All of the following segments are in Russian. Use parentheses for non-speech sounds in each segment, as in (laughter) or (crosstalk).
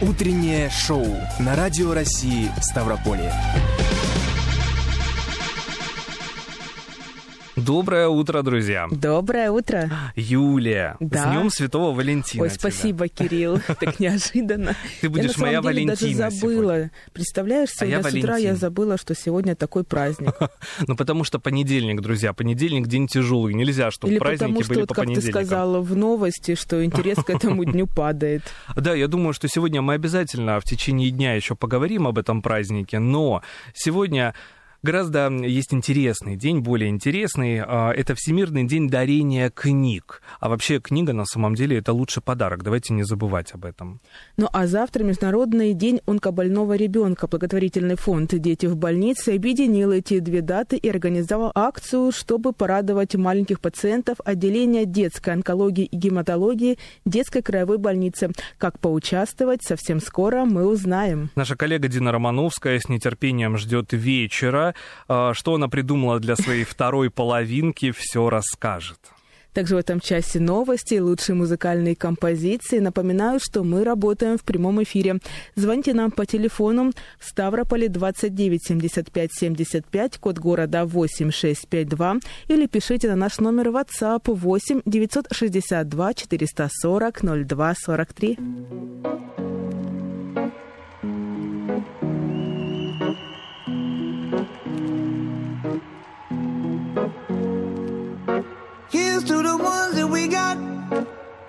Утреннее шоу на Радио России Ставрополье. Доброе утро, друзья. Доброе утро. Юлия, Да. с Днем Святого Валентина. Ой, тебя. спасибо, Кирилл. (laughs) Так неожиданно. Ты будешь я, на самом моя деле, Валентина даже забыла. Представляешь, А я сегодня с утра я Валентин. забыла, что сегодня такой праздник. (laughs) Ну, потому что понедельник, друзья, понедельник день тяжелый. Нельзя, чтобы Или праздники потому что, были вот, по как ты сказала в новости, что интерес к этому дню (laughs) падает. Да, я думаю, что сегодня мы обязательно в течение дня еще поговорим об этом празднике, но сегодня гораздо есть интересный день, более интересный. а, Это Всемирный день дарения книг. А вообще книга на самом деле это лучший подарок. Давайте не забывать об этом. Ну а завтра Международный день онкобольного ребенка. Благотворительный фонд «Дети в больнице» объединил эти две даты и организовал акцию, чтобы порадовать маленьких пациентов отделения детской онкологии и гематологии детской краевой больницы. Как поучаствовать, совсем скоро мы узнаем. Наша коллега Дина Романовская с нетерпением ждет вечера. А, Что она придумала для своей (laughs) второй половинки, все расскажет. Также в этом часе новости и лучшие музыкальные композиции. Напоминаю, что мы работаем в прямом эфире. Звоните нам по телефону в Ставрополе 29 75 75, код города 8652, или пишите на наш номер WhatsApp 8 962 440 02 43.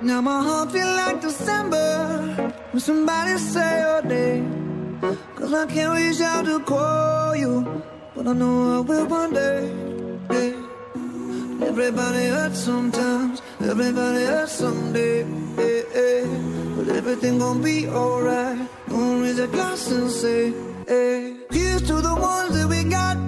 Now my heart feel like December when somebody say your name. Cause I can't reach out to call you, but I know I will one day. Hey. Everybody hurts sometimes, everybody hurts someday. Hey, hey. But everything gon' be alright. Gonna raise a glass and say, hey. Here's to the ones that we got.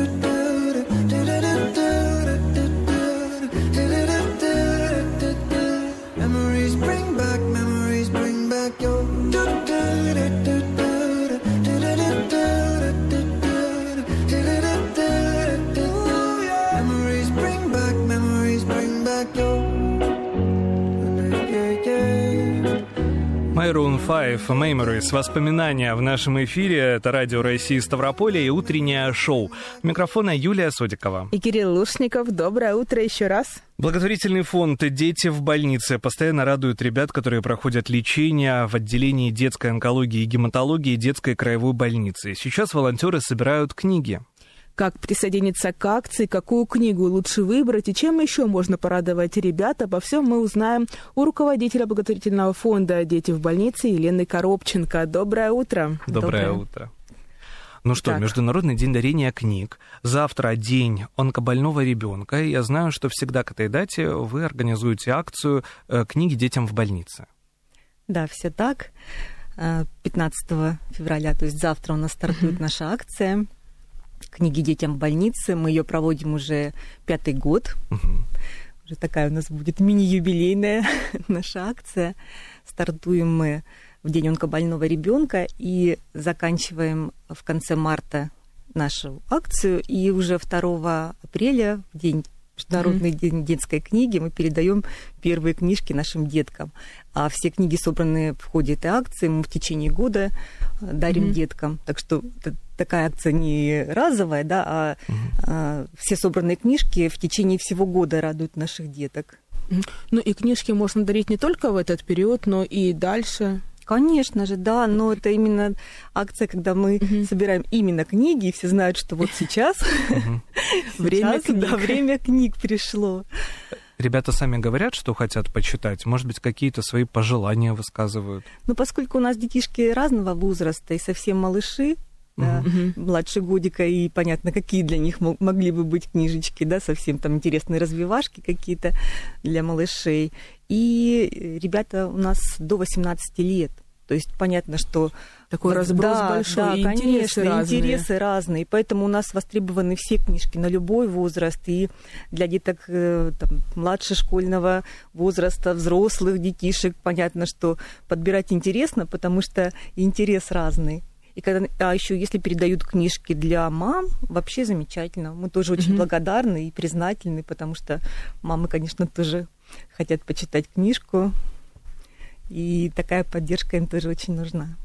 Maroon 5 Memories. Воспоминания в нашем эфире. Это радио России Ставрополье и утреннее шоу. Микрофона Юлия Содикова. И Кирилл Лушников, доброе утро еще раз. Благотворительный фонд «Дети в больнице» постоянно радует ребят, которые проходят лечение в отделении детской онкологии и гематологии детской краевой больницы. Сейчас волонтеры собирают книги. Как присоединиться к акции, какую книгу лучше выбрать и чем еще можно порадовать ребят, обо всем мы узнаем у руководителя благотворительного фонда «Дети в больнице» Елены Коробченко. Доброе утро. Доброе, утро. Ну что, Так. Международный день дарения книг. Завтра день онкобольного ребенка. Я знаю, что всегда к этой дате вы организуете акцию э, «Книги детям в больнице». Да, все так. Э, 15 февраля, то есть завтра у нас стартует наша акция «Книги детям в больнице». Мы ее проводим уже пятый год. Мгм. Уже такая у нас будет мини-юбилейная (laughs) наша акция. Стартуем мы в день онкобольного ребенка и заканчиваем в конце марта нашу акцию. И уже 2 апреля, в день Международный день детской книги, мы передаем первые книжки нашим деткам. А все книги, собранные в ходе этой акции, мы в течение года э, дарим Мгм. деткам. Так что такая акция не разовая, да, а, а все собранные книжки в течение всего года радуют наших деток. Ну и книжки можно дарить не только в этот период, но и дальше. Конечно же, да, но это именно акция, когда мы Мгм. собираем именно книги, и все знают, что вот сейчас, (laughs) (laughs) Время время книг пришло. Ребята сами говорят, что хотят почитать. Может быть, какие-то свои пожелания высказывают. Но поскольку у нас детишки разного возраста и совсем малыши, да, Мгм. младше годика, и понятно, какие для них мо- могли бы быть книжечки, да, совсем там интересные развивашки какие-то для малышей. И э, ребята у нас до 18 лет. То есть понятно, что Такой разброс да, большой, да, и конечно, интересы разные. интересы разные. Поэтому у нас востребованы все книжки на любой возраст. И для деток э, там, младше школьного возраста, взрослых детишек, понятно, что подбирать интересно, потому что интерес разный. И когда, а еще если передают книжки для мам, вообще замечательно. Мы тоже очень Мгм. благодарны и признательны, потому что мамы, конечно, тоже хотят почитать книжку. И такая поддержка им тоже очень нужна.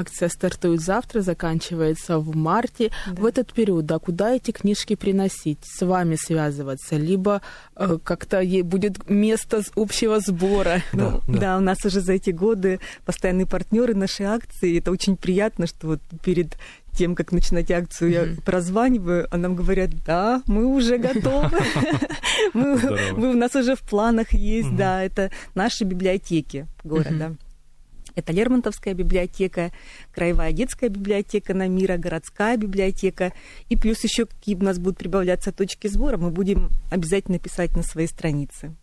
Акция стартует завтра, заканчивается в марте. Да. В этот период, да, куда эти книжки приносить? С вами связываться? Либо э, как-то ей будет место общего сбора? (laughs) Ну, Да, да, да. у нас уже за эти годы постоянные партнеры нашей акции. Это очень приятно, что вот перед тем, как начинать акцию, я Мгм. прозваниваю, а нам говорят, да, мы уже (laughs) готовы. (laughs) Мы- вы- У нас уже в планах есть, да, это наши библиотеки города. Это Лермонтовская библиотека, Краевая детская библиотека на мира, городская библиотека. И плюс еще какие у нас будут прибавляться точки сбора, мы будем обязательно писать на своей странице.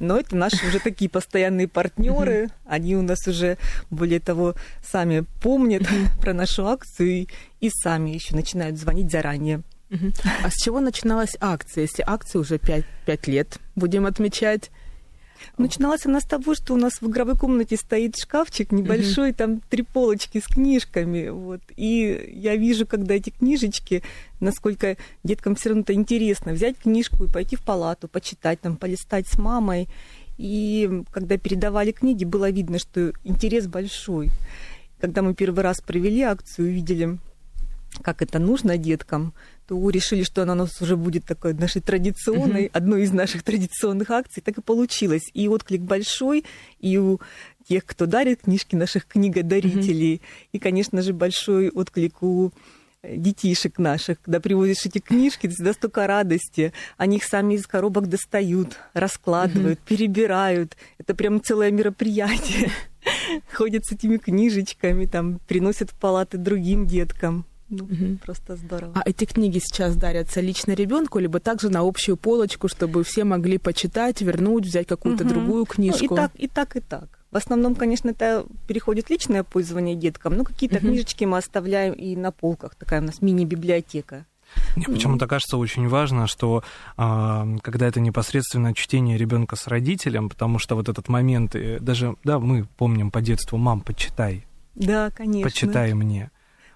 Но это наши уже такие постоянные партнеры. Они у нас уже, более того, сами помнят про нашу акцию и, и сами еще начинают звонить заранее. А с чего начиналась акция? Если акция уже пять пять лет будем отмечать? Начиналась она с того, что у нас в игровой комнате стоит шкафчик небольшой, там три полочки с книжками. Вот. И я вижу, когда эти книжечки, насколько деткам все равно это интересно, взять книжку и пойти в палату, почитать, там, полистать с мамой. И когда передавали книги, было видно, что интерес большой. Когда мы первый раз провели акцию, увидели, как это нужно деткам, то решили, что она у нас уже будет такой нашей традиционной, одной из наших традиционных акций. Так и получилось. И отклик большой, и у тех, кто дарит книжки, наших книгодарителей, и, конечно же, большой отклик у э, детишек наших, когда привозишь эти книжки, это всегда столько радости. Они их сами из коробок достают, раскладывают, перебирают. Это прям целое мероприятие. (laughs) Ходят с этими книжечками, там, приносят в палаты другим деткам. Ну, Мгм. просто здорово. А эти книги сейчас дарятся лично ребенку, либо также на общую полочку, чтобы все могли почитать, вернуть, взять какую-то Мгм. другую Ну, книжку? и так, и так, и так. В основном, конечно, это переходит личное пользование деткам, но какие-то Мгм. книжечки мы оставляем и на полках. Такая у нас мини-библиотека. Мне почему-то кажется очень важно, что а, когда это непосредственно чтение ребенка с родителем, потому что вот этот момент, э, даже, да, мы помним по детству, мам, почитай, Да, конечно. почитай мне.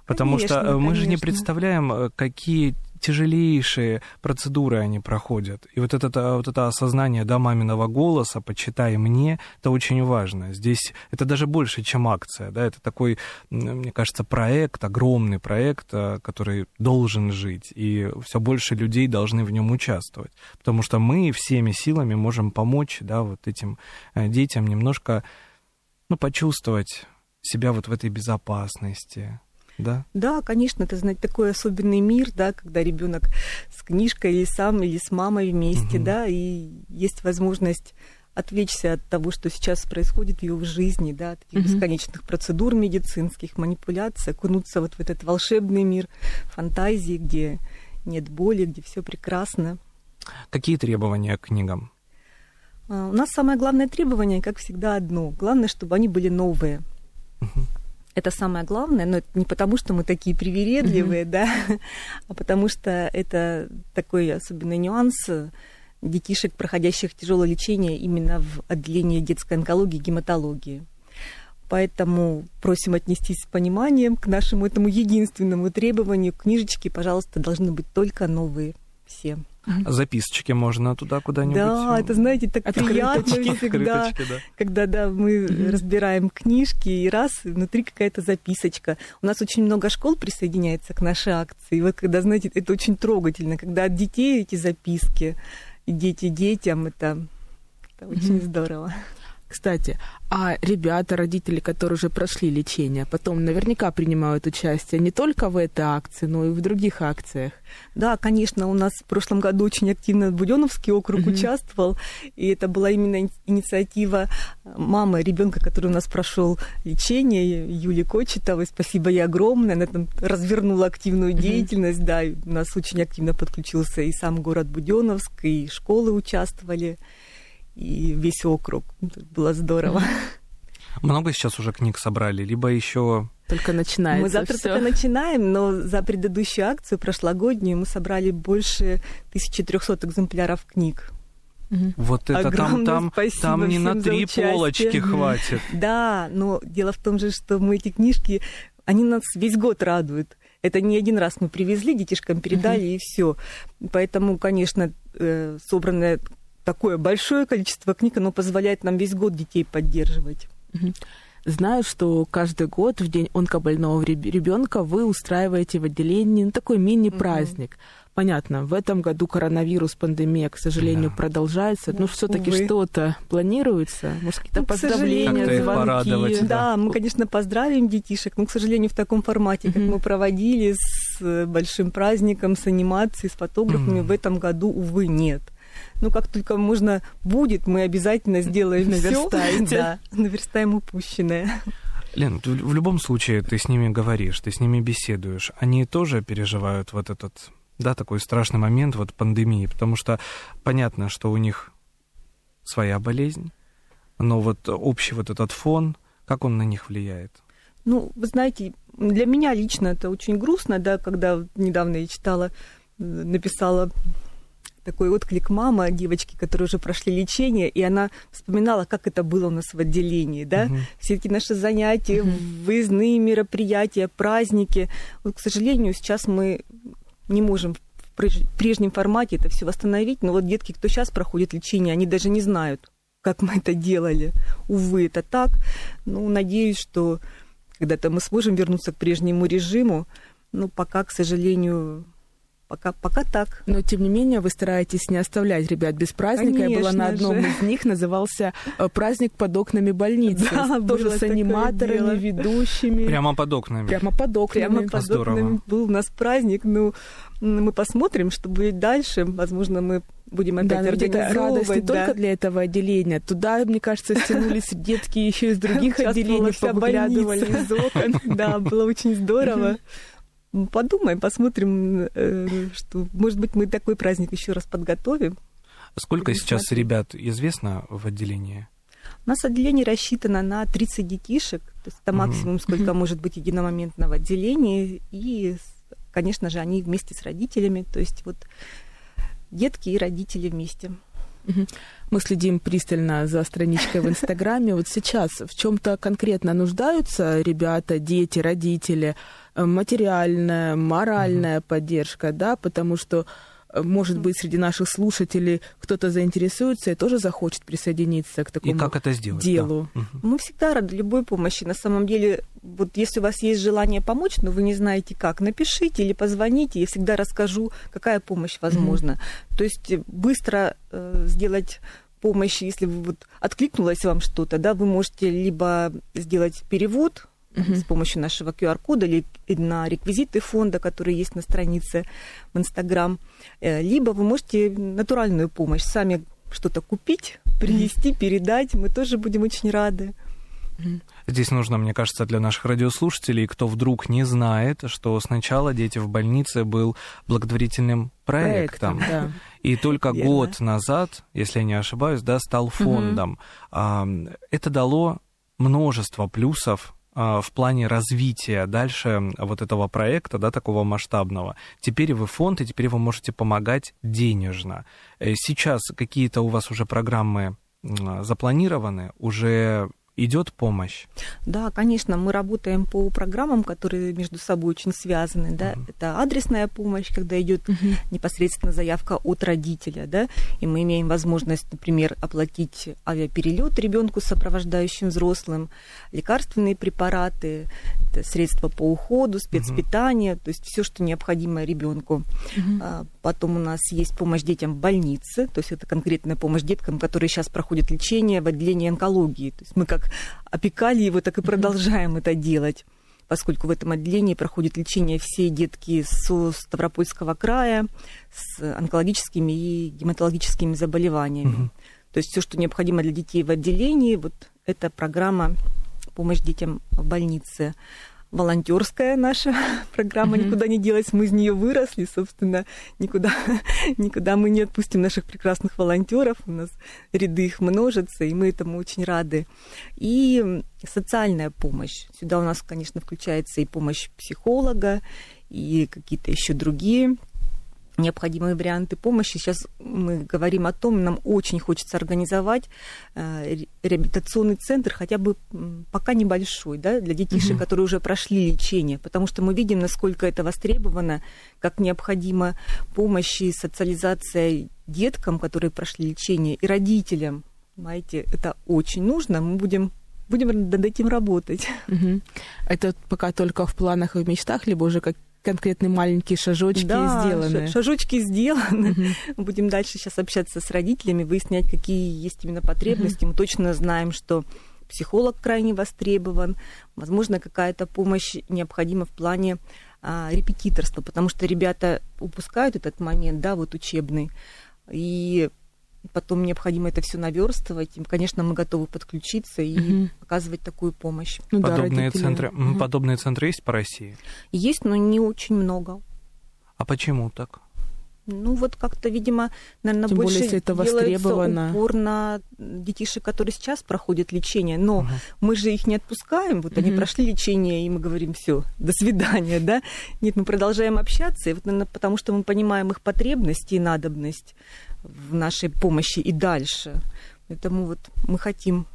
Потому что Конечно, э, мы же не конечно. представляем, э, какие тяжелейшие процедуры они проходят. И вот это, э, вот это осознание да, маминого голоса, почитай мне, это очень важно. Здесь это даже больше, чем акция. Да? Это такой, мне кажется, проект, огромный проект, который должен жить. И все больше людей должны в нем участвовать. Потому что мы всеми силами можем помочь да, вот этим детям немножко ну, почувствовать себя вот в этой безопасности, да? Да, конечно, это знать такой особенный мир, да, когда ребенок с книжкой или сам, или с мамой вместе, Мгм. да, и есть возможность отвлечься от того, что сейчас происходит в ее жизни, да, от этих Мгм. бесконечных процедур медицинских, манипуляций, окунуться вот в этот волшебный мир фантазии, где нет боли, где все прекрасно. Какие требования к книгам? А, У нас самое главное требование, как всегда, одно. Главное, чтобы они были новые. Это самое главное, но это не потому, что мы такие привередливые, да, а потому что это такой особенный нюанс детишек, проходящих тяжелое лечение именно в отделении детской онкологии и гематологии. Поэтому просим отнестись с пониманием к нашему этому единственному требованию. Книжечки, пожалуйста, должны быть только новые все. Записочки можно туда куда-нибудь? Да, это, знаете, так Открыточки. приятно всегда, Открыточки, да. когда да, мы разбираем книжки, и раз, внутри какая-то записочка. У нас очень много школ присоединяется к нашей акции. И вот когда, знаете, это очень трогательно, когда от детей эти записки, и дети детям, это, это очень здорово. Кстати, а ребята, родители, которые уже прошли лечение, потом наверняка принимают участие не только в этой акции, но и в других акциях. Да, конечно, у нас в прошлом году очень активно Буденовский округ Мгм. участвовал, и это была именно ин- инициатива мамы ребенка, который у нас прошел лечение, Юли Кочетовой. Спасибо ей огромное, она там развернула активную Мгм. деятельность, да, у нас очень активно подключился и сам город Буденовск, и школы участвовали, и весь округ. Это было здорово. Много сейчас уже книг собрали, либо еще Только начинается Мы завтра всё. только начинаем, но за предыдущую акцию, прошлогоднюю, мы собрали больше 1300 экземпляров книг. Мгм. вот это там, Огромное там, спасибо там не на три полочки хватит. Да, но дело в том же, что мы эти книжки, они нас весь год радуют. Это не один раз мы привезли, детишкам передали, и все. Поэтому, конечно, э, собранное такое большое количество книг, оно позволяет нам весь год детей поддерживать. Знаю, что каждый год в день онкобольного ребенка вы устраиваете в отделении ну, такой мини-праздник. Понятно, в этом году коронавирус, пандемия, к сожалению, Да. продолжается. Но Ну, все-таки что-то планируется? Может, какие-то Ну, к поздравления, их звонки? порадовать, Да, Да. мы, конечно, поздравим детишек, но, к сожалению, в таком формате, как Мгм. мы проводили с э, большим праздником, с анимацией, с фотографами, Мгм. в этом году, увы, нет. Ну, как только можно будет, мы обязательно сделаем всё. Наверстаете. Да, наверстаем упущенное. Лен, в любом случае ты с ними говоришь, ты с ними беседуешь. Они тоже переживают вот этот, да, такой страшный момент вот пандемии, потому что понятно, что у них своя болезнь, но вот общий вот этот фон, как он на них влияет? Ну, вы знаете, для меня лично это очень грустно, да, когда недавно я читала, написала такой отклик мама девочки, которые уже прошли лечение, и она вспоминала, как это было у нас в отделении, да, Мгм. все эти наши занятия, Мгм. выездные мероприятия, праздники. Вот, к сожалению, сейчас мы не можем в преж- прежнем формате это все восстановить, но вот детки, кто сейчас проходит лечение, они даже не знают, как мы это делали. Увы, это так. Ну, надеюсь, что когда-то мы сможем вернуться к прежнему режиму, но пока, к сожалению, пока, пока так. Но, тем не менее, вы стараетесь не оставлять ребят без праздника. Я была на Конечно одном же. из них, назывался э, «Праздник под окнами больницы». Да, Тоже было с аниматорами, дело. ведущими. Прямо под окнами. Прямо под окнами. Прямо под Здорово. окнами был у нас праздник. Ну, мы посмотрим, что будет дальше. Возможно, мы будем опять Да, это радость не организовывать. да. только для этого отделения. Туда, мне кажется, стянулись (laughs) детки еще из других отделений, больница. из окон. (laughs) Да, было очень здорово. (laughs) Подумаем, посмотрим, э, что, может быть, мы такой праздник еще раз подготовим. Сколько Будем сейчас смотреть. ребят известно в отделении? У нас отделение рассчитано на 30 детишек, то есть это Мгм. максимум, сколько может быть единомоментно в отделении. И, конечно же, они вместе с родителями, то есть вот детки и родители вместе. Мы следим пристально за страничкой в Инстаграме. Вот сейчас в чем-то конкретно нуждаются ребята, дети, родители, э, материальная, моральная поддержка, да, потому что может быть, среди наших слушателей кто-то заинтересуется и тоже захочет присоединиться к И такому как это сделать? да. делу. Мгм. Мы всегда рады любой помощи. На самом деле, вот если у вас есть желание помочь, но вы не знаете как, напишите или позвоните, я всегда расскажу, какая помощь возможна. То есть э, быстро э, сделать помощь, если вы вот откликнулось вам что-то, да, вы можете либо сделать перевод Мгм. с помощью нашего QR-кода или на реквизиты фонда, которые есть на странице в Инстаграм, Э, либо вы можете натуральную помощь сами что-то купить, принести, передать, мы тоже будем очень рады. Здесь нужно, мне кажется, для наших радиослушателей, кто вдруг не знает, что сначала «Дети в больнице» был благотворительным проектом. Проектом, да. И только Верно. год назад, если я не ошибаюсь, да, стал фондом. А, Это дало множество плюсов в плане развития дальше вот этого проекта, да, такого масштабного. Теперь вы фонд, и теперь вы можете помогать денежно. Э, Сейчас какие-то у вас уже программы м, запланированы, уже идет помощь. Да, конечно, мы работаем по программам, которые между собой очень связаны. Да? Это адресная помощь, когда идет непосредственно заявка от родителя, да, и мы имеем возможность, например, оплатить авиаперелет ребенку с сопровождающим взрослым, лекарственные препараты, средства по уходу, спецпитание, то есть все, что необходимо ребенку. А, Потом у нас есть помощь детям в больнице, то есть это конкретная помощь деткам, которые сейчас проходят лечение в отделении онкологии. То есть мы как опекали его, так и продолжаем это делать поскольку в этом отделении проходит лечение все детки со Ставропольского края с онкологическими и гематологическими заболеваниями. То есть все, что необходимо для детей в отделении, вот эта программа помощь детям в больнице. Волонтерская наша (laughs) программа никуда не делась, мы из нее выросли, собственно, никуда, (laughs) никуда мы не отпустим наших прекрасных волонтеров, у нас ряды их множатся, и мы этому очень рады. И социальная помощь. Сюда у нас, конечно, включается и помощь психолога, и какие-то еще другие необходимые варианты помощи. Сейчас мы говорим о том, нам очень хочется организовать э, ре- реабилитационный центр, хотя бы пока небольшой, да, для детишек, которые уже прошли лечение, потому что мы видим, насколько это востребовано, как необходима помощь и социализация деткам, которые прошли лечение, и родителям. Понимаете, это очень нужно. Мы будем будем над этим работать. Мгм. Это пока только в планах и в мечтах, либо уже как конкретные маленькие шажочки Да, сделаны? ша- шажочки сделаны. Мы будем дальше сейчас общаться с родителями, выяснять, какие есть именно потребности. Мы точно знаем, что психолог крайне востребован. Возможно, какая-то помощь необходима в плане а, репетиторства, потому что ребята упускают этот момент, да, вот учебный. И потом необходимо это все наверстывать. И, конечно, мы готовы подключиться и Мгм. оказывать такую помощь. Ну да, подобные, родители. центры, Мгм. подобные центры есть по России? Есть, но не очень много. А почему так? Ну, вот как-то, видимо, наверное, Тем более, больше если это делается востребовано. упор на детишек, которые сейчас проходят лечение. Но мы же их не отпускаем. Вот они Мгм. прошли лечение, и мы говорим, все, до свидания, да? Нет, мы продолжаем общаться, и вот, наверное, потому что мы понимаем их потребности и надобность в нашей помощи и дальше. Поэтому вот мы хотим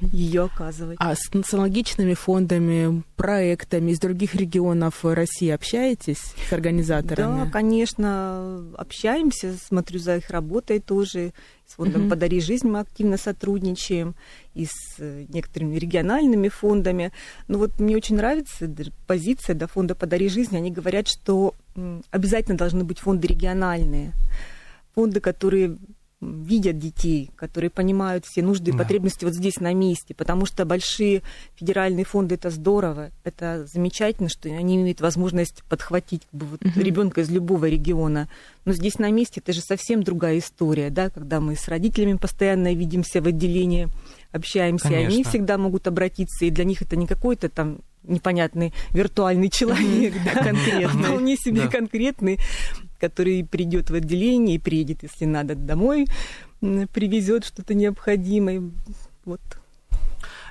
ее оказывать. А с, аналогичными фондами, проектами из других регионов России общаетесь с организаторами? Да, конечно, общаемся, смотрю за их работой тоже. С фондом Мгм. «Подари жизнь» мы активно сотрудничаем, и с некоторыми региональными фондами. Но вот мне очень нравится позиция до фонда «Подари жизнь». Они говорят, что обязательно должны быть фонды региональные. Фонды, которые видят детей, которые понимают все нужды и Да. потребности вот здесь на месте, потому что большие федеральные фонды это здорово, это замечательно, что они имеют возможность подхватить как бы, вот, ребенка из любого региона. Но здесь на месте это же совсем другая история, да, когда мы с родителями постоянно видимся в отделении, общаемся, и они Конечно. всегда могут обратиться, и для них это не какой-то там непонятный виртуальный человек, да, Конкретный. вполне себе конкретный, который придет в отделение и приедет, если надо, домой, привезет что-то необходимое. Вот.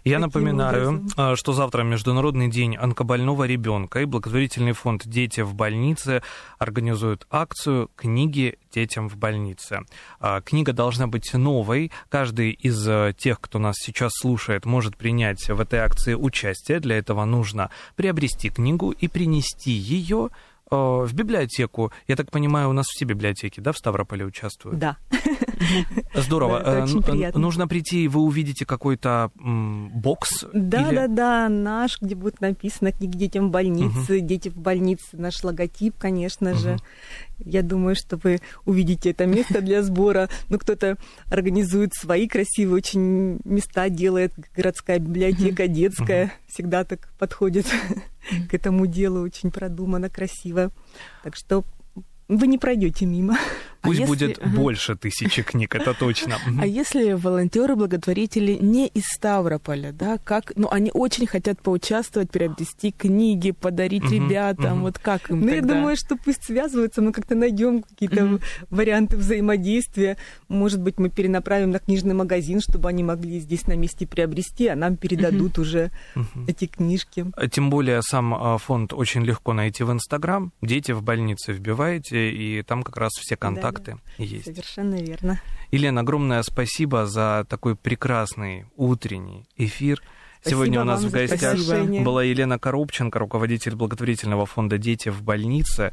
Я напоминаю, образом. а, что завтра Международный день онкобольного ребенка и благотворительный фонд «Дети в больнице» организуют акцию «Книги детям в больнице». А, Книга должна быть новой. Каждый из э, тех, кто нас сейчас слушает, может принять в этой акции участие. Для этого нужно приобрести книгу и принести ее в библиотеку. Я так понимаю, у нас все библиотеки, да, в Ставрополе участвуют? Да. Здорово. Да, Э, очень н- приятно. Нужно прийти, и вы увидите какой-то бокс. Да, или- да, да, наш, где будет написано книги детям в больнице, дети в больнице, наш логотип, конечно же. Я думаю, что вы увидите это место для сбора. Ну, кто-то организует свои красивые очень места, делает городская библиотека, детская. Всегда так подходит (laughs) к этому делу, очень продумано, красиво. Так что вы не пройдете мимо. Пусть если- будет ага. больше тысячи книг, это точно. (laughs) А если волонтеры-благотворители не из Ставрополя, да, как, ну, они очень хотят поучаствовать, приобрести книги, подарить ребятам, вот как им Ну, я думаю, что пусть связываются, мы как-то найдем какие-то варианты взаимодействия. Может быть, мы перенаправим на книжный магазин, чтобы они могли здесь на месте приобрести, а нам передадут уже эти книжки. А Тем более сам а, фонд очень легко найти в Инстаграм. Дети в больнице вбиваете, и там как раз все контакты есть. Совершенно верно. Елена, огромное спасибо за такой прекрасный утренний эфир. Сегодня Спасибо у нас вам в гостях была Елена Коробченко, руководитель благотворительного фонда «Дети в больнице».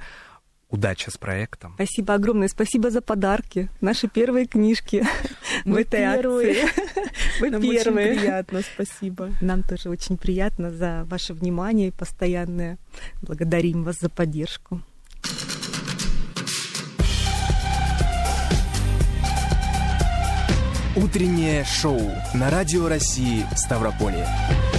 Удачи с проектом. Спасибо огромное. Спасибо за подарки. Наши первые книжки в (laughs) Мы этой первые. акции. Вы (laughs) Нам очень первые. приятно, спасибо. Нам тоже очень приятно за ваше внимание постоянное. Благодарим вас за поддержку. Утреннее шоу на Радио России Ставрополье. Не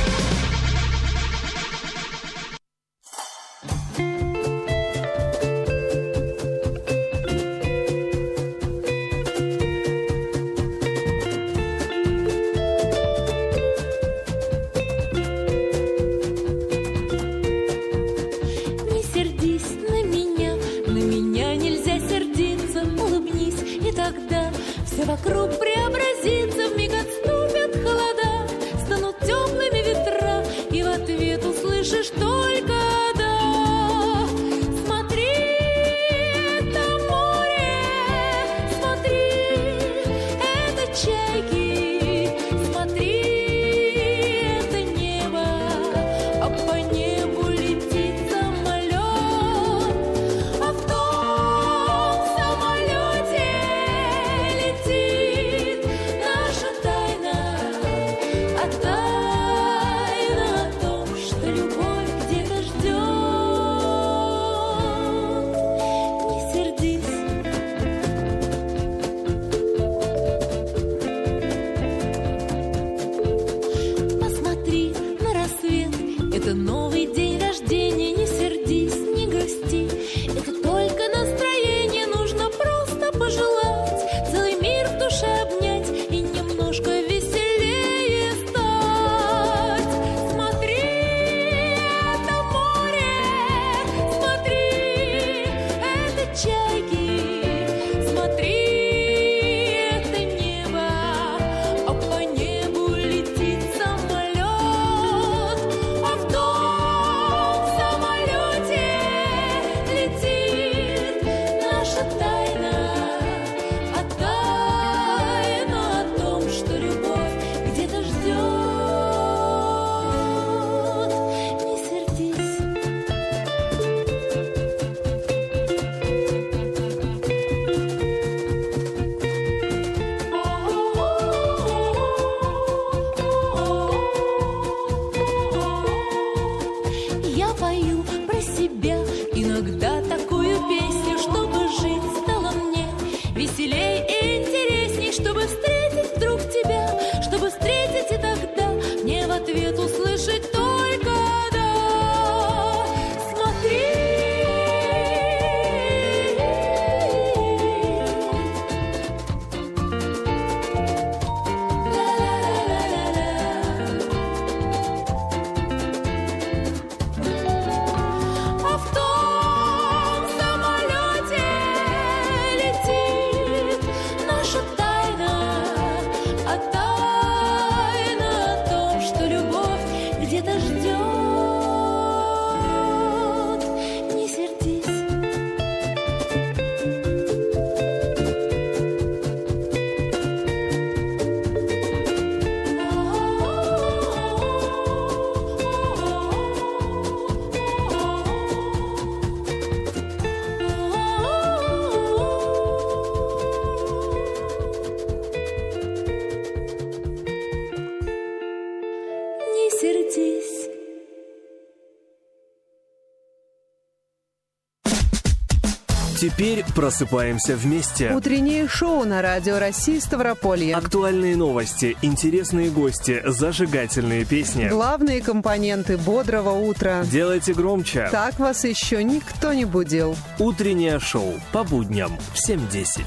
Теперь просыпаемся вместе. Утреннее шоу на Радио России Ставрополье. Актуальные новости, интересные гости, зажигательные песни. Главные компоненты бодрого утра. Делайте громче. Так вас еще никто не будил. Утреннее шоу по будням в 7.10.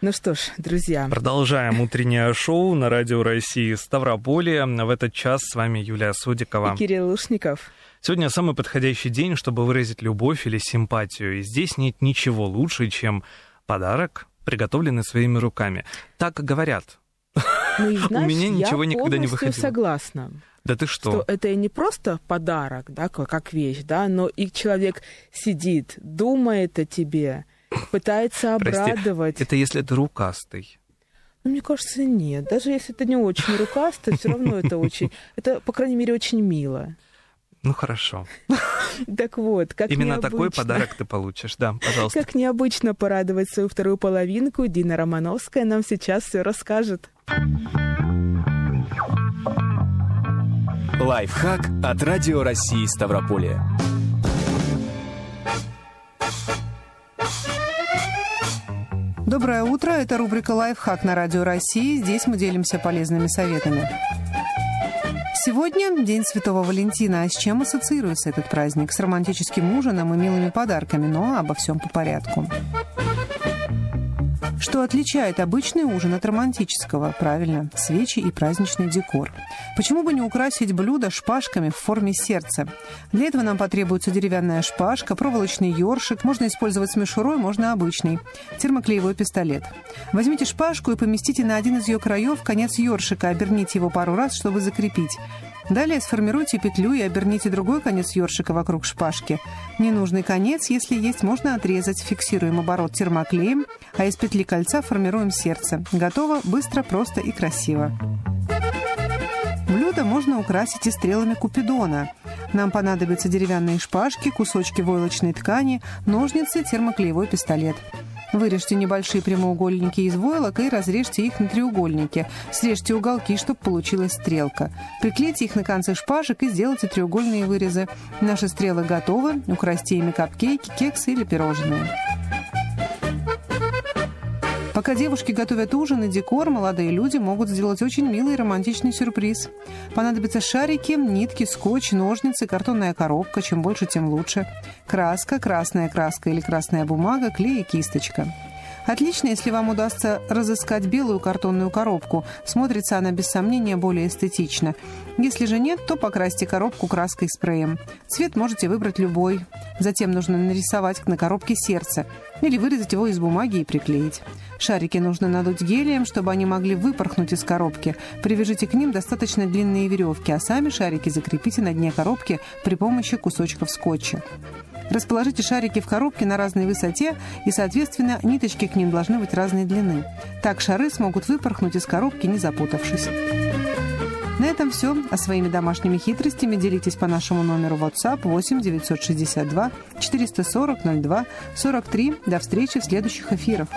Ну что ж, друзья, Продолжаем утреннее шоу на Радио России Ставрополье. В этот час с вами Юлия Судикова. и Кирилл Лушников. Сегодня самый подходящий день, чтобы выразить любовь или симпатию. И здесь нет ничего лучше, чем подарок, приготовленный своими руками. Так говорят. Ну и (laughs) знаешь, меня ничего я никогда не выходило. согласна. Да ты что что? это не просто подарок, да, как вещь, да, но и человек сидит, думает о тебе, пытается Прости, обрадовать. Это если ты рукастый. Ну, мне кажется, нет. Даже если это не очень рукасто, все равно это очень, это, по крайней мере, очень мило. Ну хорошо. (laughs) Так вот, как Именно такой необычно- подарок ты получишь. Да, пожалуйста. Как необычно порадовать свою вторую половинку, Дина Романовская нам сейчас все расскажет. Лайфхак от Радио России Ставрополье. Доброе утро. Это рубрика «Лайфхак» на Радио России. Здесь мы делимся полезными советами. Сегодня День Святого Валентина. А с чем ассоциируется этот праздник? С романтическим ужином и милыми подарками, но обо всем по порядку. Что отличает обычный ужин от романтического? Правильно, свечи и праздничный декор. Почему бы не украсить блюдо шпажками в форме сердца? Для этого нам потребуется деревянная шпажка, проволочный ёршик, можно использовать с мишурой, можно обычный, термоклеевой пистолет. Возьмите шпажку и поместите на один из ее краев конец ёршика, оберните его пару раз, чтобы закрепить. Далее сформируйте петлю и оберните другой конец ёршика вокруг шпажки. Ненужный конец, если есть, можно отрезать. Фиксируем оборот термоклеем, а из петли кольца формируем сердце. Готово, быстро, просто и красиво. Блюдо можно украсить и стрелами купидона. Нам понадобятся деревянные шпажки, кусочки войлочной ткани, ножницы, термоклеевой пистолет. Вырежьте небольшие прямоугольники из войлок и разрежьте их на треугольники. Срежьте уголки, чтобы получилась стрелка. Приклейте их на концы шпажек и сделайте треугольные вырезы. Наши стрелы готовы. Украсьте ими капкейки, кексы или пирожные. Пока девушки готовят ужин и декор, молодые люди могут сделать очень милый и романтичный сюрприз. Понадобятся шарики, нитки, скотч, ножницы, картонная коробка, чем больше, тем лучше. Краска, красная краска или красная бумага, клей и кисточка. Отлично, если вам удастся разыскать белую картонную коробку. Смотрится она без сомнения более эстетично. Если же нет, то покрасьте коробку краской спреем. Цвет можете выбрать любой. Затем нужно нарисовать на коробке сердце или вырезать его из бумаги и приклеить. Шарики нужно надуть гелием, чтобы они могли выпорхнуть из коробки. Привяжите к ним достаточно длинные веревки, а сами шарики закрепите на дне коробки при помощи кусочков скотча. Расположите шарики в коробке на разной высоте, и, соответственно, ниточки к ним должны быть разной длины. Так шары смогут выпорхнуть из коробки, не запутавшись. На этом все. А своими домашними хитростями делитесь по нашему номеру WhatsApp 8 962 440 02 43. До встречи в следующих эфирах.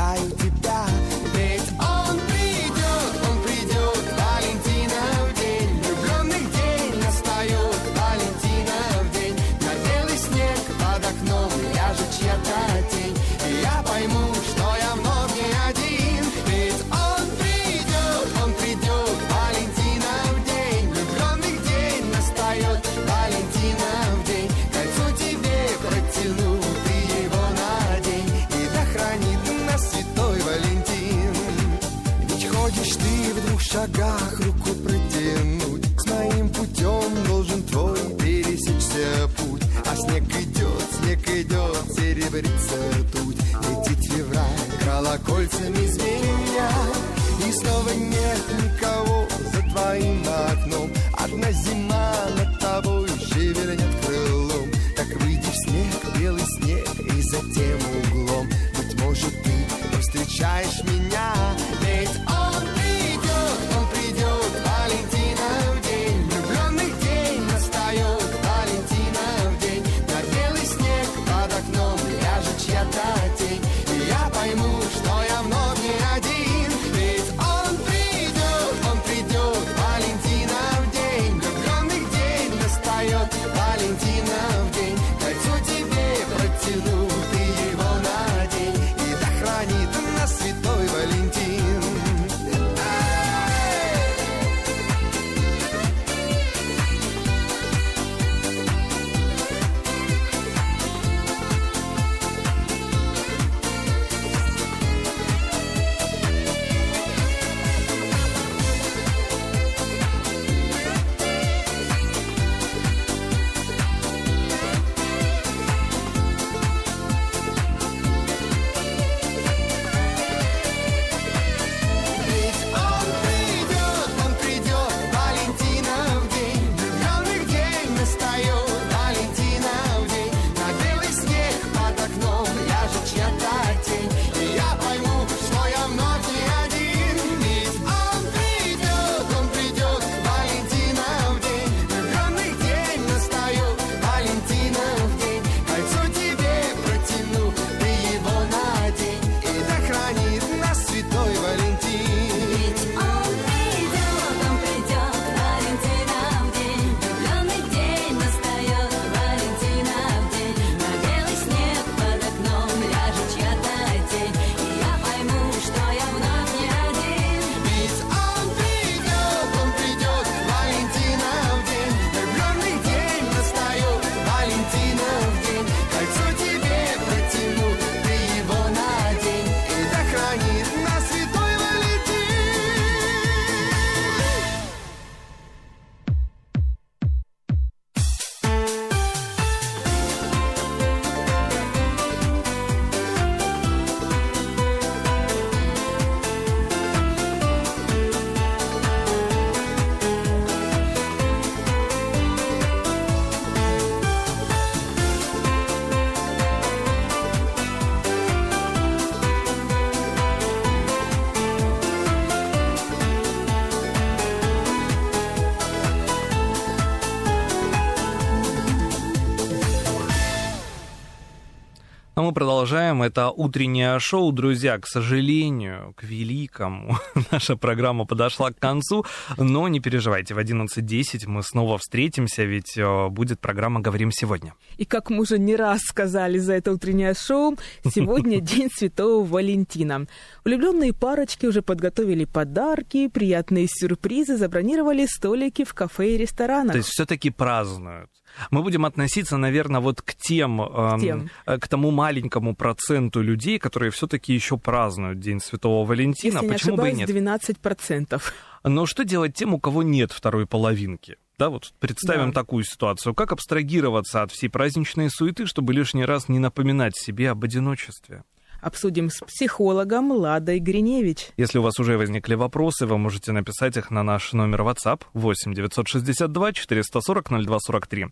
tired мы продолжаем. Это утреннее шоу. Друзья, к сожалению, к великому, (laughs) наша программа подошла к концу. Но не переживайте, в 11.10 мы снова встретимся, ведь э, будет программа «Говорим сегодня». И как мы уже не раз сказали за это утреннее шоу, сегодня (laughs) День Святого Валентина. Влюбленные парочки уже подготовили подарки, приятные сюрпризы, забронировали столики в кафе и ресторанах. То есть все-таки празднуют. Мы будем относиться, наверное, вот к тем, эм, тем. э, к тому маленькому проценту людей, которые все-таки еще празднуют День Святого Валентина. Если не Почему бы и ошибаюсь, нет? 12%. Но что делать тем, у кого нет второй половинки? Да, вот представим Да. такую ситуацию. Как абстрагироваться от всей праздничной суеты, чтобы лишний раз не напоминать себе об одиночестве? Обсудим с психологом Ладой Гриневич. Если у вас уже возникли вопросы, вы можете написать их на наш номер WhatsApp 8 962 440 0243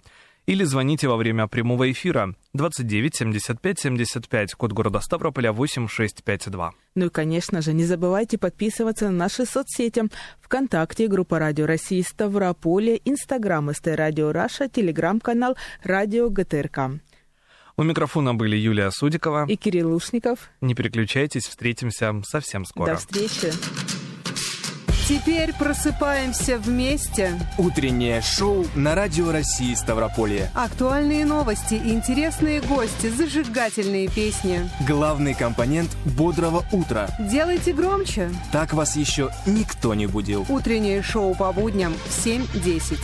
или звоните во время прямого эфира 29 75 75, код города Ставрополя 8652. Ну и, конечно же, не забывайте подписываться на наши соцсети. ВКонтакте, группа Радио России Ставрополье, Инстаграм ST Radio Russia, Телеграм-канал Радио ГТРК. У микрофона были Юлия Судикова. И Кирилл Лушников. Не переключайтесь, встретимся совсем скоро. До встречи. Теперь просыпаемся вместе. Утреннее шоу на Радио России Ставрополье. Актуальные новости, интересные гости, зажигательные песни. Главный компонент бодрого утра. Делайте громче. Так вас еще никто не будил. Утреннее шоу по будням в 7.10.